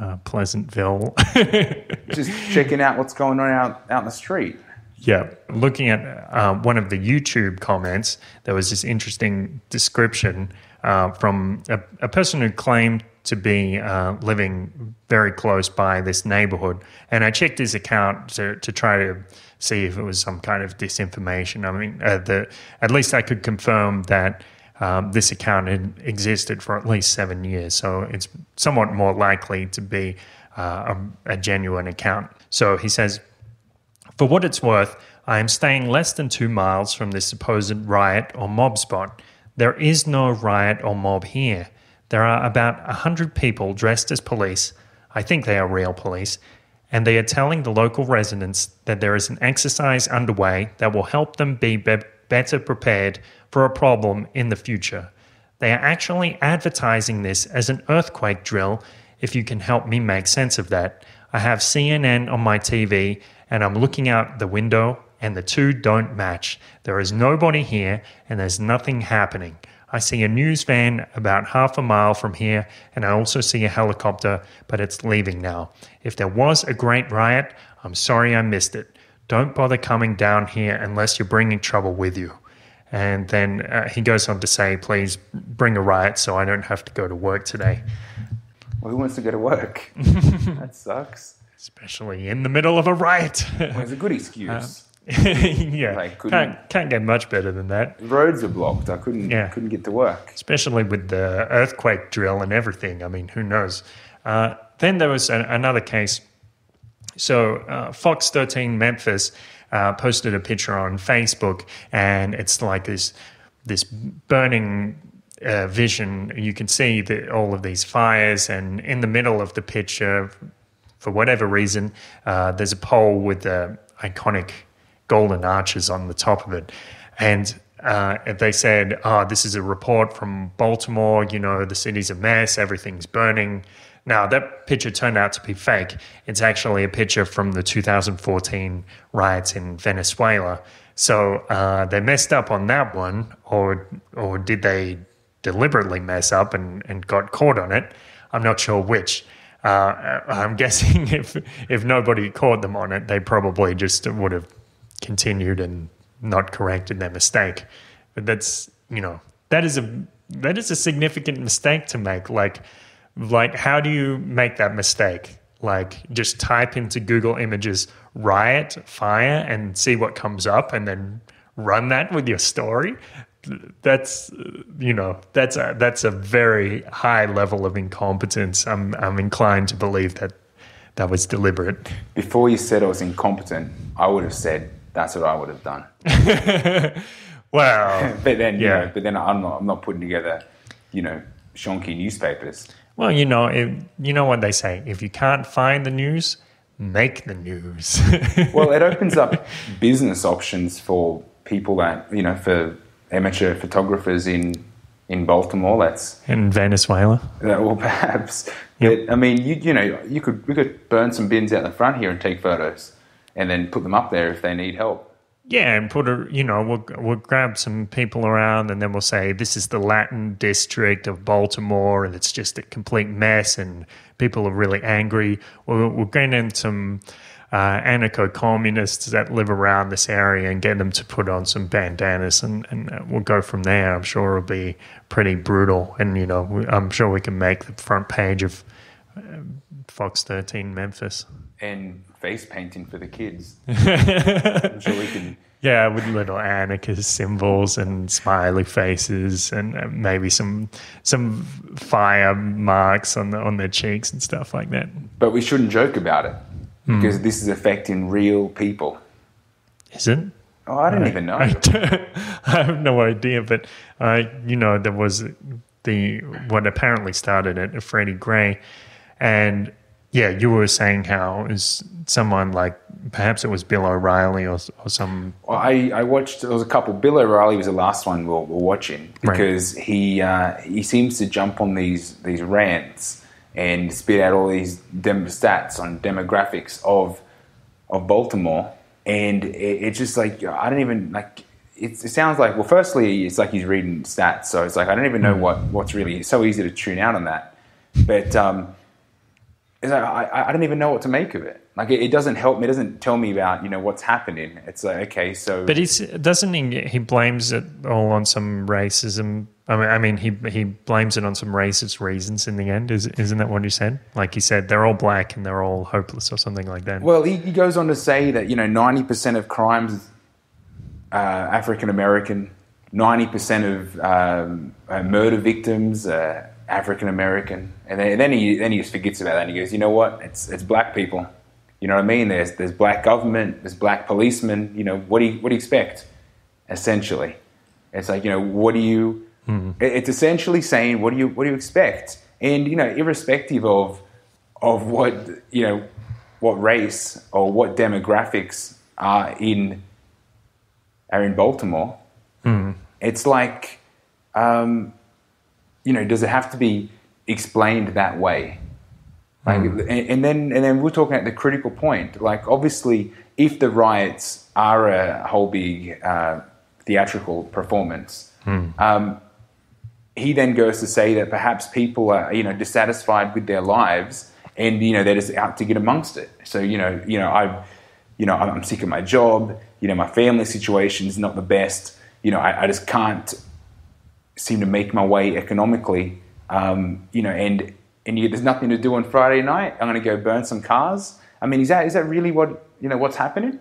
uh, Pleasantville. [laughs] just checking out what's going on out out in the street. Yeah, looking at uh, one of the YouTube comments, there was this interesting description uh, from a, a person who claimed to be uh, living very close by this neighborhood. And I checked his account to, to try to see if it was some kind of disinformation. I mean, uh, the, at least I could confirm that um, this account had existed for at least seven years. So it's somewhat more likely to be uh, a, a genuine account. So he says, for what it's worth, I am staying less than two miles from this supposed riot or mob spot. There is no riot or mob here. There are about a hundred people dressed as police. I think they are real police. And they are telling the local residents that there is an exercise underway that will help them be, be better prepared for a problem in the future. They are actually advertising this as an earthquake drill, if you can help me make sense of that. I have CNN on my TV and I'm looking out the window, and the two don't match. There is nobody here and there's nothing happening. I see a news van about half a mile from here, and I also see a helicopter, but it's leaving now. If there was a great riot, I'm sorry I missed it. Don't bother coming down here unless you're bringing trouble with you. And then uh, he goes on to say, please bring a riot so I don't have to go to work today, Well, who wants to go to work? [laughs] that sucks. especially in the middle of a riot. Well, it's a good excuse. [laughs] [laughs] yeah, Like, can't, can't get much better than that, roads are blocked. I couldn't Yeah. couldn't get to work. especially with the earthquake drill and everything. I mean, who knows? Uh, then there was a, another case. So uh, Fox 13 Memphis uh, posted a picture on Facebook, and it's like this this burning uh, vision. You can see the, all of these fires, and in the middle of the picture, for whatever reason, uh, there's a pole with the iconic golden arches on the top of it. And uh, they said, oh, this is a report from Baltimore. You know, the city's a mess, everything's burning. Now, that picture turned out to be fake. It's actually a picture from the 2014 riots in Venezuela. So uh, they messed up on that one, or, or did they deliberately mess up and, and got caught on it? I'm not sure which. Uh, [laughs] I'm guessing if if nobody caught them on it, they probably just would have continued and not corrected their mistake. But that's you know that is a that is a significant mistake to make. Like like how do you make that mistake? Like just type into Google Images riot fire and see what comes up, and then run that with your story. That's you know that's a that's a very high level of incompetence. I'm I'm inclined to believe that that was deliberate. Before you said I was incompetent, I would have said that's what I would have done. [laughs] well, [laughs] But then, Yeah. yeah. but then I'm not. I'm not putting together, you know, shonky newspapers. well, you know, if, you know what they say: if you can't find the news, make the news. [laughs] Well, it opens up business options for people that you know, for amateur photographers in in Baltimore. That's in Venezuela. Uh, that will perhaps. But, I mean, you you know, you could we could burn some bins out the front here and take photos, and then put them up there if they need help. Yeah, and put a you know we'll we'll grab some people around and then we'll say this is the Latin district of Baltimore and it's just a complete mess and people are really angry. We'll we'll gain in some uh, anarcho-communists that live around this area and get them to put on some bandanas and, and uh, we'll go from there. I'm sure it'll be pretty brutal and you know I'm sure we can make the front page of uh, Fox 13 Memphis. And face painting for the kids. [laughs] I'm sure we can. Yeah, with little anarchist symbols and smiley faces, and uh, maybe some some fire marks on the, on their cheeks and stuff like that. But we shouldn't joke about it because this is affecting real people. Is it? Oh, I don't even know. I, [laughs] I have no idea, but uh, you know there was the what apparently started it, Freddie Gray, and yeah, you were saying how was someone like perhaps it was Bill O'Reilly or, or some I, I watched. There was a couple. Bill O'Reilly was the last one we're, we're watching Right. because he uh, he seems to jump on these these rants and spit out all these dem- stats on demographics of of Baltimore, and it, it's just like I don't even like. It, it sounds like well, firstly, it's like he's reading stats, so it's like I don't even know what what's really. It's so easy to tune out on that, but. Um, it's like, I, I don't even know what to make of it. Like it, it doesn't help me. It doesn't tell me about you know what's happening. It's like okay, so But he's doesn't he? He blames it all on some racism. I mean, I mean, he he blames it on some racist reasons in the end. Is isn't that what you said? Like he said, they're all black and they're all hopeless or something like that. Well, he, he goes on to say that you know ninety percent of crimes uh, African American, ninety percent of um, uh, murder victims uh, African American, and then, and then he then he just forgets about that. and He goes, you know what? It's it's black people. You know what I mean? There's there's black government, there's black policemen. You know what do you what do you expect? Essentially, it's like you know what do you? it- It's essentially saying what do you what do you expect? And you know, irrespective of of what you know what race or what demographics are in are in Baltimore. It's like, um, you know, does it have to be explained that way? Like, and, and then and then we're talking at the critical point. Like, obviously, if the riots are a whole big uh, theatrical performance, um, he then goes to say that perhaps people are you know dissatisfied with their lives and you know they're just out to get amongst it. So you know you know i you know i'm sick of my job. You know my family situation is not the best. You know i, I just can't seem to make my way economically um, you know and and you, there's nothing to do on friday night i'm going to go burn some cars i mean is that is that really what you know what's happening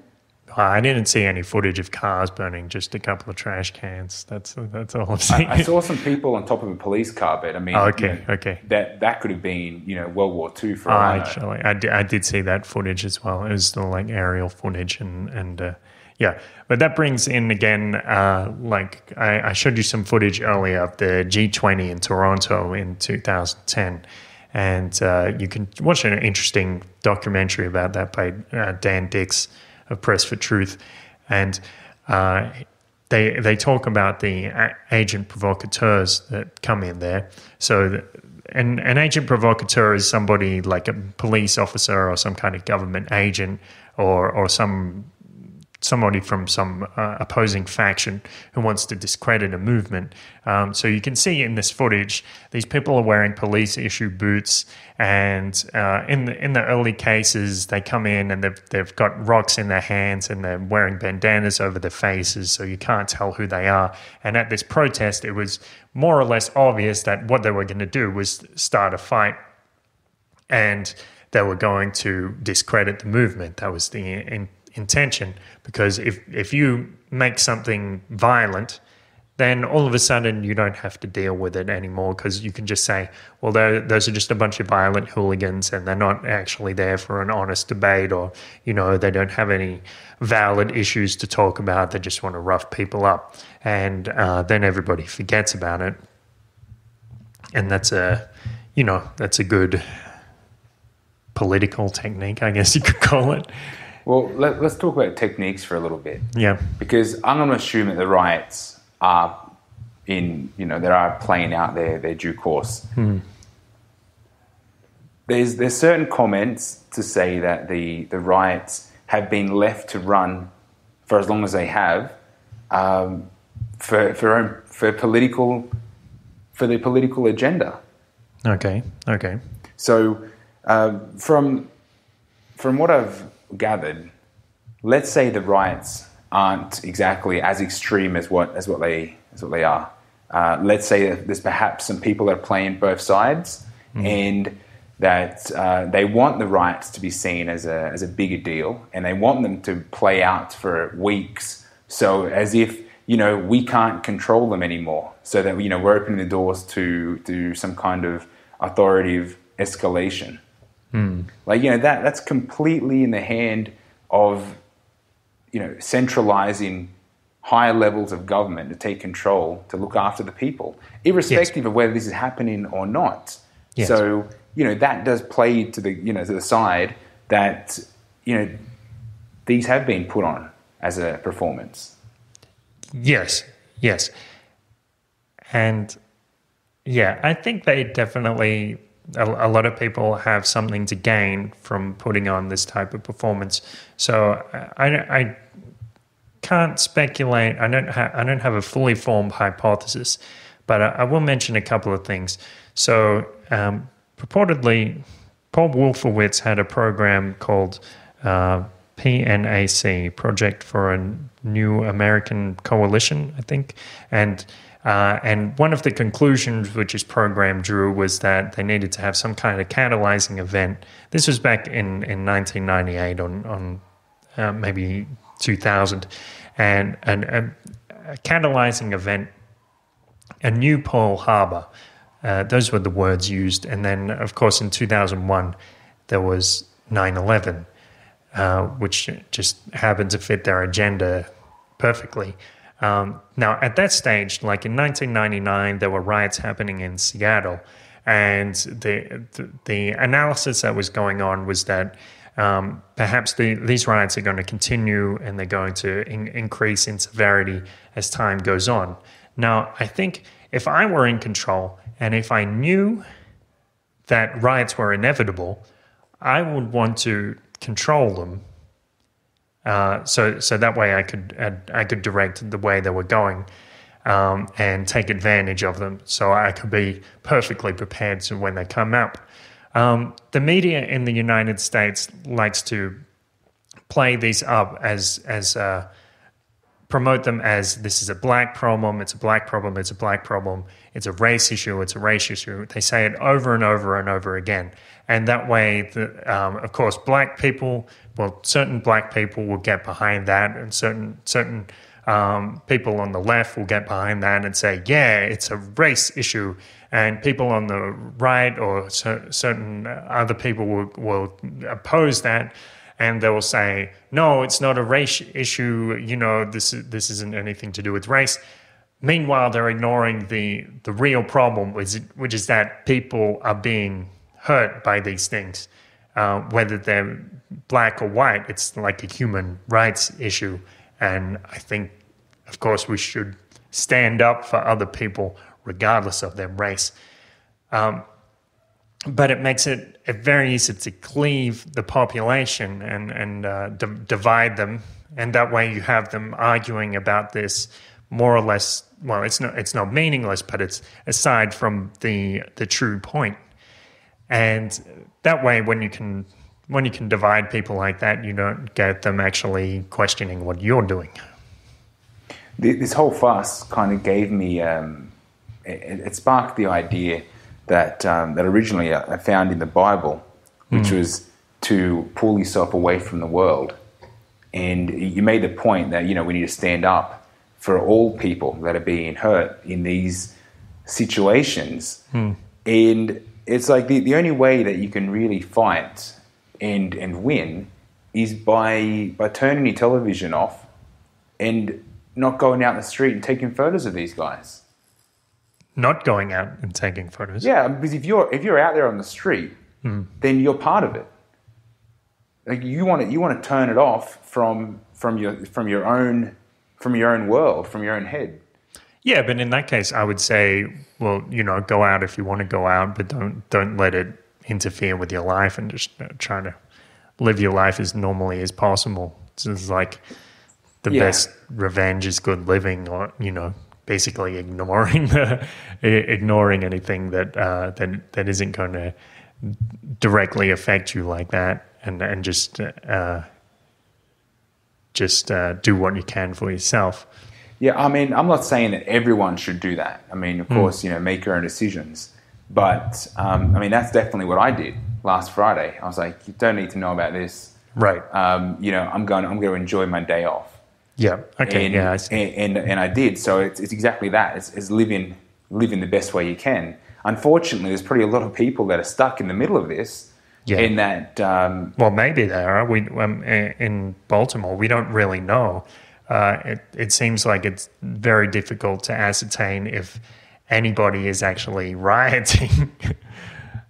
I didn't see any footage of cars burning, just a couple of trash cans. That's that's all I've seen. I saw some people on top of a police car but i mean Oh, okay, you know, okay. that that could have been you know world war ii for Oh, I actually, I did, I did see that footage as well. It was the like aerial footage and and uh, yeah, but that brings in again. Uh, like I, I showed you some footage earlier of the G20 in Toronto in 2010, and uh, you can watch an interesting documentary about that by uh, Dan Dicks of Press for Truth, and. Uh, they they talk about the agent provocateurs that come in there. So, an an agent provocateur is somebody like a police officer or some kind of government agent or or some somebody from some uh, opposing faction who wants to discredit a movement. Um, so you can see in this footage, these people are wearing police issue boots, and uh, in the in the early cases, they come in and they've they've got rocks in their hands and they're wearing bandanas over their faces, so you can't tell who they are. And at this protest, it was more or less obvious that what they were going to do was start a fight and they were going to discredit the movement. That was the in, intention. Because if if you make something violent, then all of a sudden you don't have to deal with it anymore because you can just say, well, those are just a bunch of violent hooligans and they're not actually there for an honest debate or, you know, they don't have any valid issues to talk about. They just want to rough people up. And uh, then everybody forgets about it. And that's a, you know, that's a good political technique, I guess you could [laughs] call it. Well, let, us talk about techniques for a little bit. Yeah. Because I'm going to assume that the riots are in, you know, that are playing out their, their due course. Hmm. There's, there's certain comments to say that the, the riots have been left to run for as long as they have um, for, for, own, for political for their political agenda. Okay. Okay. So, uh, from from what I've gathered, let's say the riots aren't exactly as extreme as what as what they as what they are. Uh, let's say that there's perhaps some people that are playing both sides, mm. and that uh, they want the riots to be seen as a as a bigger deal, and they want them to play out for weeks, so as if you know we can't control them anymore, so that you know we're opening the doors to to some kind of authoritative escalation. Mm. Like you know that that's completely in the hand of you know, centralizing higher levels of government to take control to look after the people, irrespective yes. of whether this is happening or not. Yes. So, you know, that does play to the, you know, to the side that, you know, these have been put on as a performance. Yes, yes. And yeah, I think they definitely a, a, lot of people have something to gain from putting on this type of performance. So I, I can't speculate. I don't have I don't have a fully formed hypothesis, but I, I will mention a couple of things. So um, purportedly, Paul Wolfowitz had a program called uh, PNAC, Project for a New American Coalition, I think, and uh, and one of the conclusions which his program drew was that they needed to have some kind of catalyzing event. This was back in, in 1998 on, on uh, maybe 2000. And, and a, a, catalyzing event, a new Pearl Harbor. Uh, those were the words used. And then, of course, in 2001, there was 9 11, uh, which just happened to fit their agenda perfectly. Um, now, at that stage, like in 1999, there were riots happening in Seattle, and the the, the analysis that was going on was that um, perhaps the, these riots are going to continue and they're going to in, increase in severity as time goes on. Now, I think if I were in control and if I knew that riots were inevitable, I would want to control them uh, so so that way I could I could direct the way they were going um, and take advantage of them. So I could be perfectly prepared to when they come up. Um, the media in the United States likes to play these up as as uh, promote them as this is a black problem, it's a black problem, it's a black problem, it's a race issue, it's a race issue. They say it over and over and over again. And that way, the, um, of course, black people, well, certain black people will get behind that, and certain certain um, people on the left will get behind that and say, yeah, it's a race issue. And people on the right or certain other people will, will oppose that and they will say, "No, it's not a race issue. You know, this this isn't anything to do with race." Meanwhile, they're ignoring the the real problem, which, which is that people are being hurt by these things, uh, whether they're black or white. It's like a human rights issue, and I think, of course, we should stand up for other people regardless of their race. Um, but it makes it very easy to cleave the population and and uh, d- divide them, and that way you have them arguing about this more or less. Well, it's not it's not meaningless, but it's aside from the the true point. and that way when you can when you can divide people like that, you don't get them actually questioning what you're doing. This whole fuss kind of gave me um, it, it sparked the idea that um, that originally I found in the Bible, which mm. was to pull yourself away from the world. And you made the point that you know we need to stand up for all people that are being hurt in these situations. Hmm. And it's like the, the only way that you can really fight and and win is by by turning your television off and not going out in the street and taking photos of these guys. Not going out and taking photos. Yeah, because if you're if you're out there on the street, hmm. then you're part of it. Like you want to you want to turn it off from from your from your own from your own world, from your own head. Yeah, but in that case, I would say, well, you know, go out if you want to go out, but don't don't let it interfere with your life, and just uh, try to live your life as normally as possible. It's like the Yeah. best revenge is good living, or you know, basically ignoring [laughs] the ignoring anything that uh, that that isn't going to directly affect you like that, and and just uh, just uh, do what you can for yourself. Yeah, I mean, I'm not saying that everyone should do that. I mean, of course, you know, make your own decisions. But um, I mean, that's definitely what I did last Friday. I was like, you don't need to know about this. Right. Um, you know, I'm going. I'm going to enjoy my day off. Yeah. Okay. and, yeah. I and, and and I did. So it's, it's exactly that. It's, it's living living the best way you can. Unfortunately, there's probably a lot of people that are stuck in the middle of this. Yeah. In that, um, Well, maybe they are. We um, in Baltimore, we don't really know. Uh, it it seems like it's very difficult to ascertain if anybody is actually [laughs] rioting.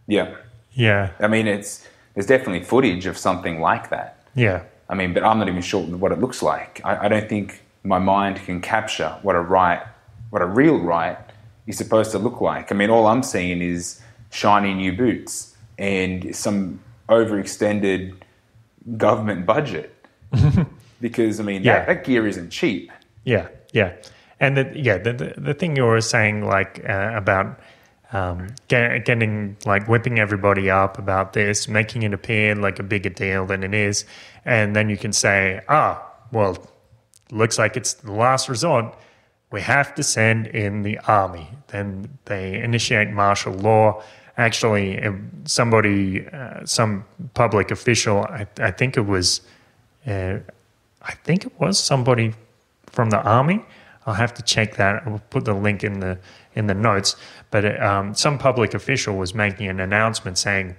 yeah. yeah. I mean, it's there's definitely footage of something like that. Yeah. I mean, but I'm not even sure what it looks like. I, I don't think my mind can capture what a riot, what a real riot is supposed to look like. I mean, all I'm seeing is shiny new boots and some overextended government budget. [laughs] because I mean, Yeah. that, that gear isn't cheap. Yeah, yeah, and the, yeah, the, the the thing you were saying like uh, about um, get, getting like whipping everybody up about this, making it appear like a bigger deal than it is, and then you can say, ah, well, looks like it's the last resort. We have to send in the army. Then they initiate martial law. Actually, somebody, uh, some public official, I, I think it was. Uh, I think it was somebody from the army. I'll have to check that. I'll put the link in the in the notes. But um, some public official was making an announcement saying,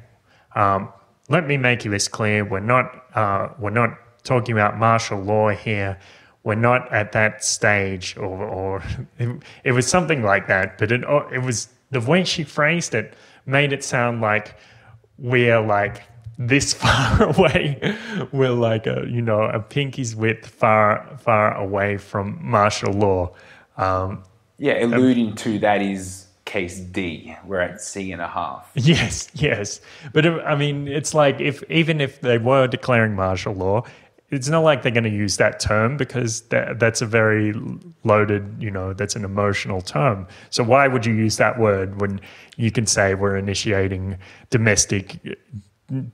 um, "Let me make this clear: we're not uh, we're not talking about martial law here. We're not at that stage." Or, or [laughs] it, it was something like that. But it it was the way she phrased it made it sound like we're like this [laughs] far away. We're like a you know a pinky's width far far away from martial law. Um, Yeah, alluding to that is case D. We're at C and a half. [laughs] yes, yes, but I mean it's like if even if they were declaring martial law. It's not like they're going to use that term because that, that's a very loaded, you know, that's an emotional term. So why would you use that word when you can say we're initiating domestic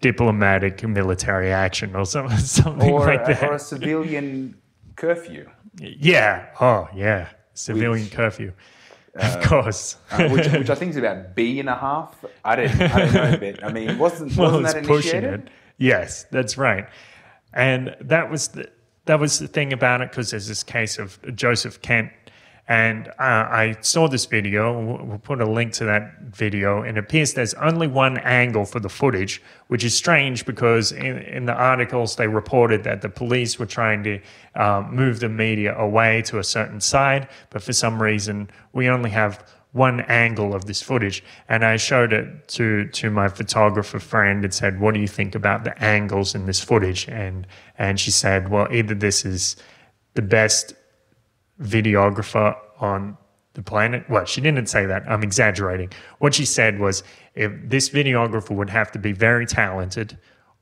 diplomatic military action or something, [laughs] something Or, like that. or a civilian curfew. yeah. Oh, yeah. Civilian curfew. of course. uh, which, which I think is about B and a half. I don't, I don't know, but I mean, wasn't [laughs] wasn't it's that pushing initiated? it. Yes, that's right. And that was the that was the thing about it because there's this case of Joseph Kent, and uh, I saw this video. We'll put a link to that video, and it appears there's only one angle for the footage, which is strange because in, in the articles they reported that the police were trying to um, move the media away to a certain side, but for some reason we only have one angle of this footage and I showed it to to my photographer friend and said, What do you think about the angles in this footage? And and she said, Well, either this is the best videographer on the planet. Well, she didn't say that. I'm exaggerating. What she said was if this videographer would have to be very talented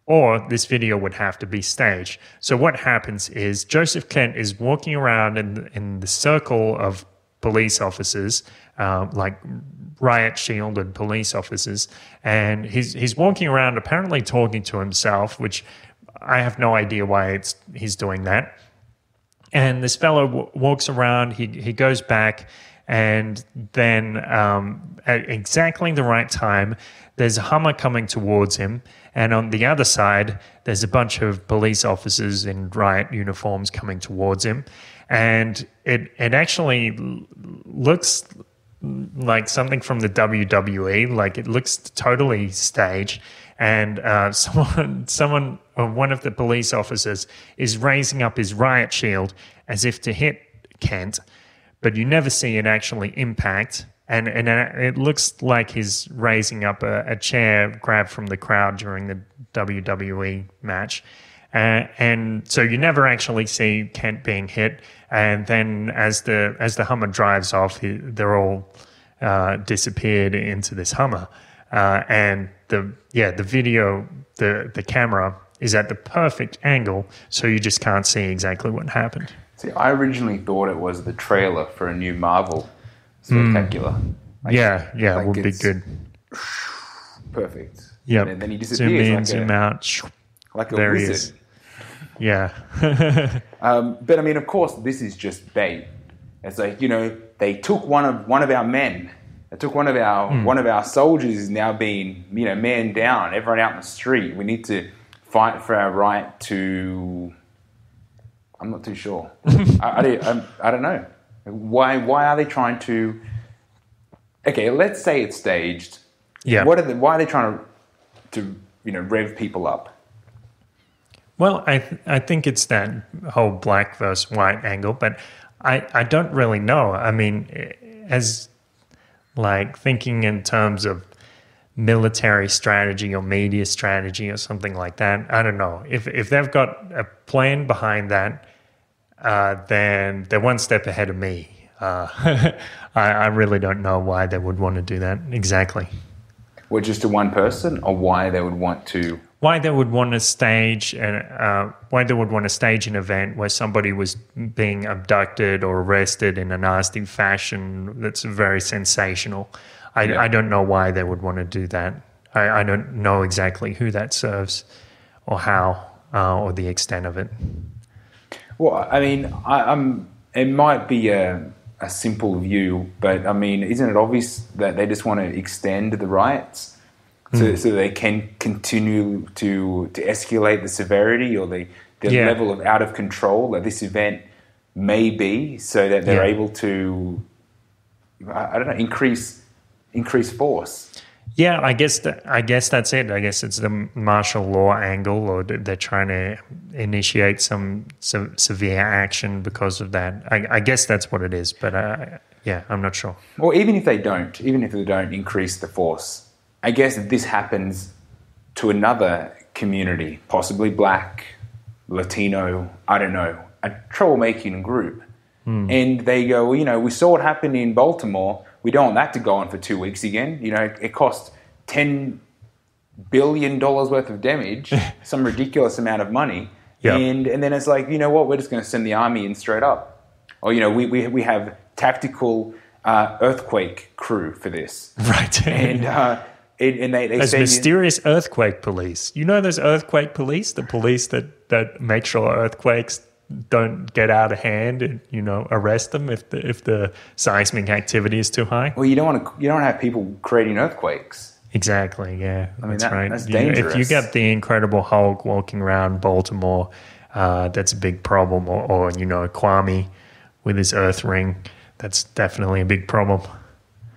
or this video would have to be staged. So what happens is Joseph Kent is walking around in in the circle of police officers, um, like riot shielded police officers, and he's he's walking around apparently talking to himself, which I have no idea why it's he's doing that. And this fellow w- walks around. He he goes back, and then um, at exactly the right time, there's a Hummer coming towards him, and on the other side, there's a bunch of police officers in riot uniforms coming towards him. And it it actually looks like something from the WWE. Like it looks totally staged, and uh, [laughs] someone someone or one of the police officers is raising up his riot shield as if to hit Kent, but you never see it actually impact. And, and uh, it looks like he's raising up a, a chair grabbed from the crowd during the WWE match. Uh, and so you never actually see Kent being hit. And then as the as the Hummer drives off, they're all uh, disappeared into this Hummer. Uh, and the yeah the video the the camera is at the perfect angle, so you just can't see exactly what happened. See, I originally thought it was the trailer for a new Marvel spectacular. Like- yeah, yeah, like would be good. Perfect. Yeah, And then he zoom disappears in, like zoom a, out. like a There he is. Yeah, [laughs] Um, but I mean, of course, this is just bait. It's like you know, they took one of one of our men. They took one of our Hmm. one of our soldiers is now being you know man down. Everyone out in the street. We need to fight for our right to. I'm not too sure. [laughs] I, I, I don't know. Why why are they trying to? Okay, let's say it's staged. yeah. What are they, why are they trying to to you know rev people up? Well, I th- I think it's that whole black versus white angle, but I I don't really know. I mean, as like thinking in terms of military strategy or media strategy or something like that. I don't know if if they've got a plan behind that, uh, then they're one step ahead of me. Uh, [laughs] I, I really don't know why they would want to do that exactly. Or just to one person, or why they would want to why they would want to stage and uh, why they would want to stage an event where somebody was being abducted or arrested in a nasty fashion that's very sensational. I, Yeah. I don't know why they would want to do that. I, I don't know exactly who that serves or how uh, or the extent of it. Well, I mean, I, I'm. It might be a, a simple view, but I mean, isn't it obvious that they just want to extend the riots so, so they can continue to to escalate the severity or the the Yeah. level of out of control that this event may be, so that they're Yeah. able to, I, I don't know, increase increase force. Yeah, I guess that, I guess that's it. I guess it's the martial law angle, or th- they're trying to initiate some, some severe action because of that. I, I guess that's what it is. But uh, yeah, I'm not sure. Or even if they don't, even if they don't increase the force, I guess if this happens to another community, possibly black, Latino, I don't know, a troublemaking group, and they go, well, you know, we saw what happened in Baltimore. We don't want that to go on for two weeks again. You know, it cost ten billion dollars worth of damage, [laughs] some ridiculous amount of money, Yeah. and and then it's like, you know what, we're just going to send the army in straight up, or you know, we we we have tactical uh, earthquake crew for this, [laughs] Right. and uh, and, and they they you- mysterious earthquake police. You know those earthquake police, the police that, that make sure earthquakes don't get out of hand and you know arrest them if the if the seismic activity is too high. well, you don't want to you don't have people creating earthquakes. Exactly. Yeah, mean, that's that- right. that's You- if you get the Incredible Hulk walking around Baltimore, uh, that's a big problem. Or, or you know Kwame with his Earth ring, that's definitely a big problem.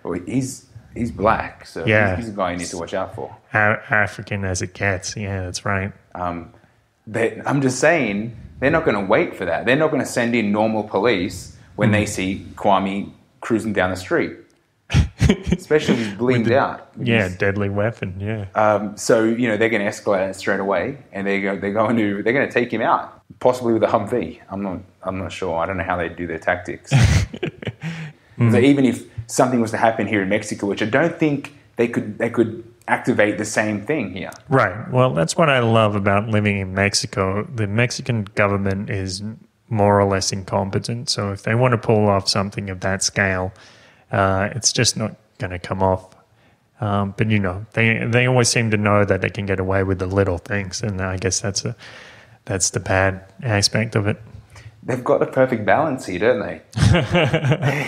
Well, he's he's black, so Yeah. he's, he's a guy you need to watch out for. A- African as it gets. Yeah, that's right. Um, but I'm just saying, they're not going to wait for that. They're not going to send in normal police when Hmm. they see Kwame cruising down the street, [laughs] especially if he's blinged out. Yeah, deadly weapon. Yeah. Um, so you know they're going to escalate it straight away, and they go, they're going to they're going to take him out, possibly with a Humvee. I'm not I'm not sure. I don't know how they do their tactics. [laughs] So even if something was to happen here in Mexico, which I don't think they could they could activate the same thing here. Right. Well, that's what I love about living in Mexico. The Mexican government is more or less incompetent. So if they want to pull off something of that scale, uh, it's just not going to come off. Um, but you know, they they always seem to know that they can get away with the little things, and I guess that's a that's the bad aspect of it. They've got the perfect balance here, don't they? [laughs]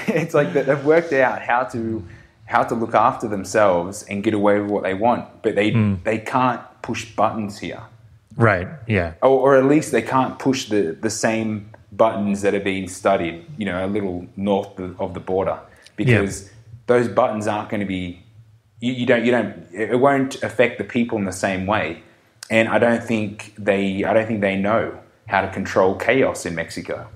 it's like they've worked out how to how to look after themselves and get away with what they want, but they hmm. they can't push buttons here, Right. Yeah. or, or at least they can't push the the same buttons that are being studied, you know, a little north of the border, because those buttons aren't going to be. You, you don't. You don't. It won't affect the people in the same way, and I don't think they. I don't think they know how to control chaos in Mexico,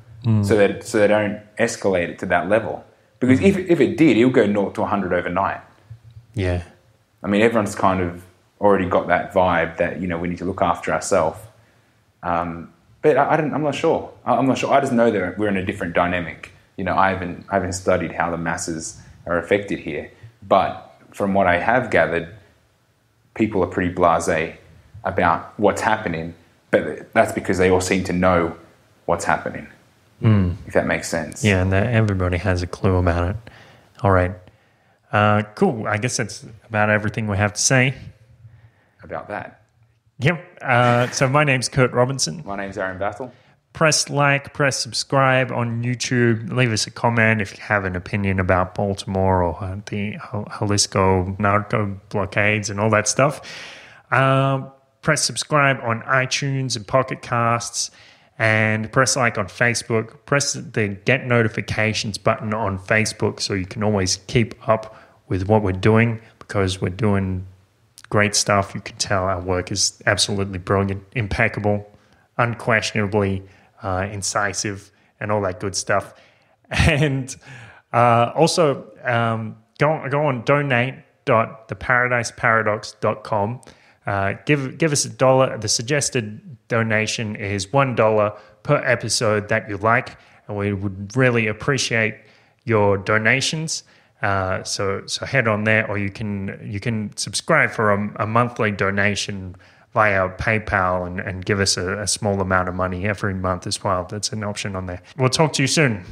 so that so they don't escalate it to that level. Because if if it did, it'll go north to 100 overnight. Yeah. I mean, everyone's kind of already got that vibe that you know we need to look after ourselves. Um, but I, I don't, I'm not sure. I'm not sure. I just know that we're in a different dynamic. You know, I haven't I haven't studied how the masses are affected here, but from what I have gathered, people are pretty blasé about what's happening. But that's because they all seem to know what's happening. If that makes sense. Yeah, and everybody has a clue about it. All right. Uh, cool. I guess that's about everything we have to say. About that. Yep. Uh, so my name's Kurt Robinson. My name's Aaron Battle. Press like, press subscribe on YouTube. Leave us a comment if you have an opinion about Baltimore or the Jal- Jalisco narco blockades and all that stuff. Um, press subscribe on iTunes and Pocket Casts. And press like on Facebook. Press the get notifications button on Facebook so you can always keep up with what we're doing because we're doing great stuff. You can tell our work is absolutely brilliant, impeccable, unquestionably uh, incisive, and all that good stuff. [laughs] And uh, also, um, go, go on donate.theparadiseparadox.com. Uh, give give us a dollar. The suggested donation is one dollar per episode that you like, and we would really appreciate your donations. Uh, so so head on there, or you can you can subscribe for a, a monthly donation via PayPal and, and give us a, a small amount of money every month as well. That's an option on there. We'll talk to you soon.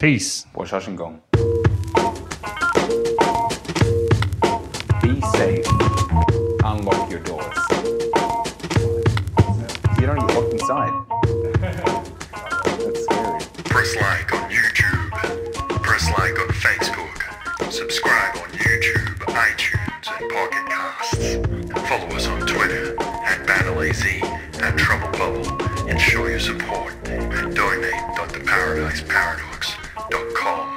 Peace. Be safe. Unlock your doors. You don't get locked inside. That's scary. Press like on YouTube. Press like on Facebook. Subscribe on YouTube, iTunes, and Pocket Casts. Follow us on Twitter at BattleAZ and Trouble Bubble and show your support at donate.theparadiseparadox.com.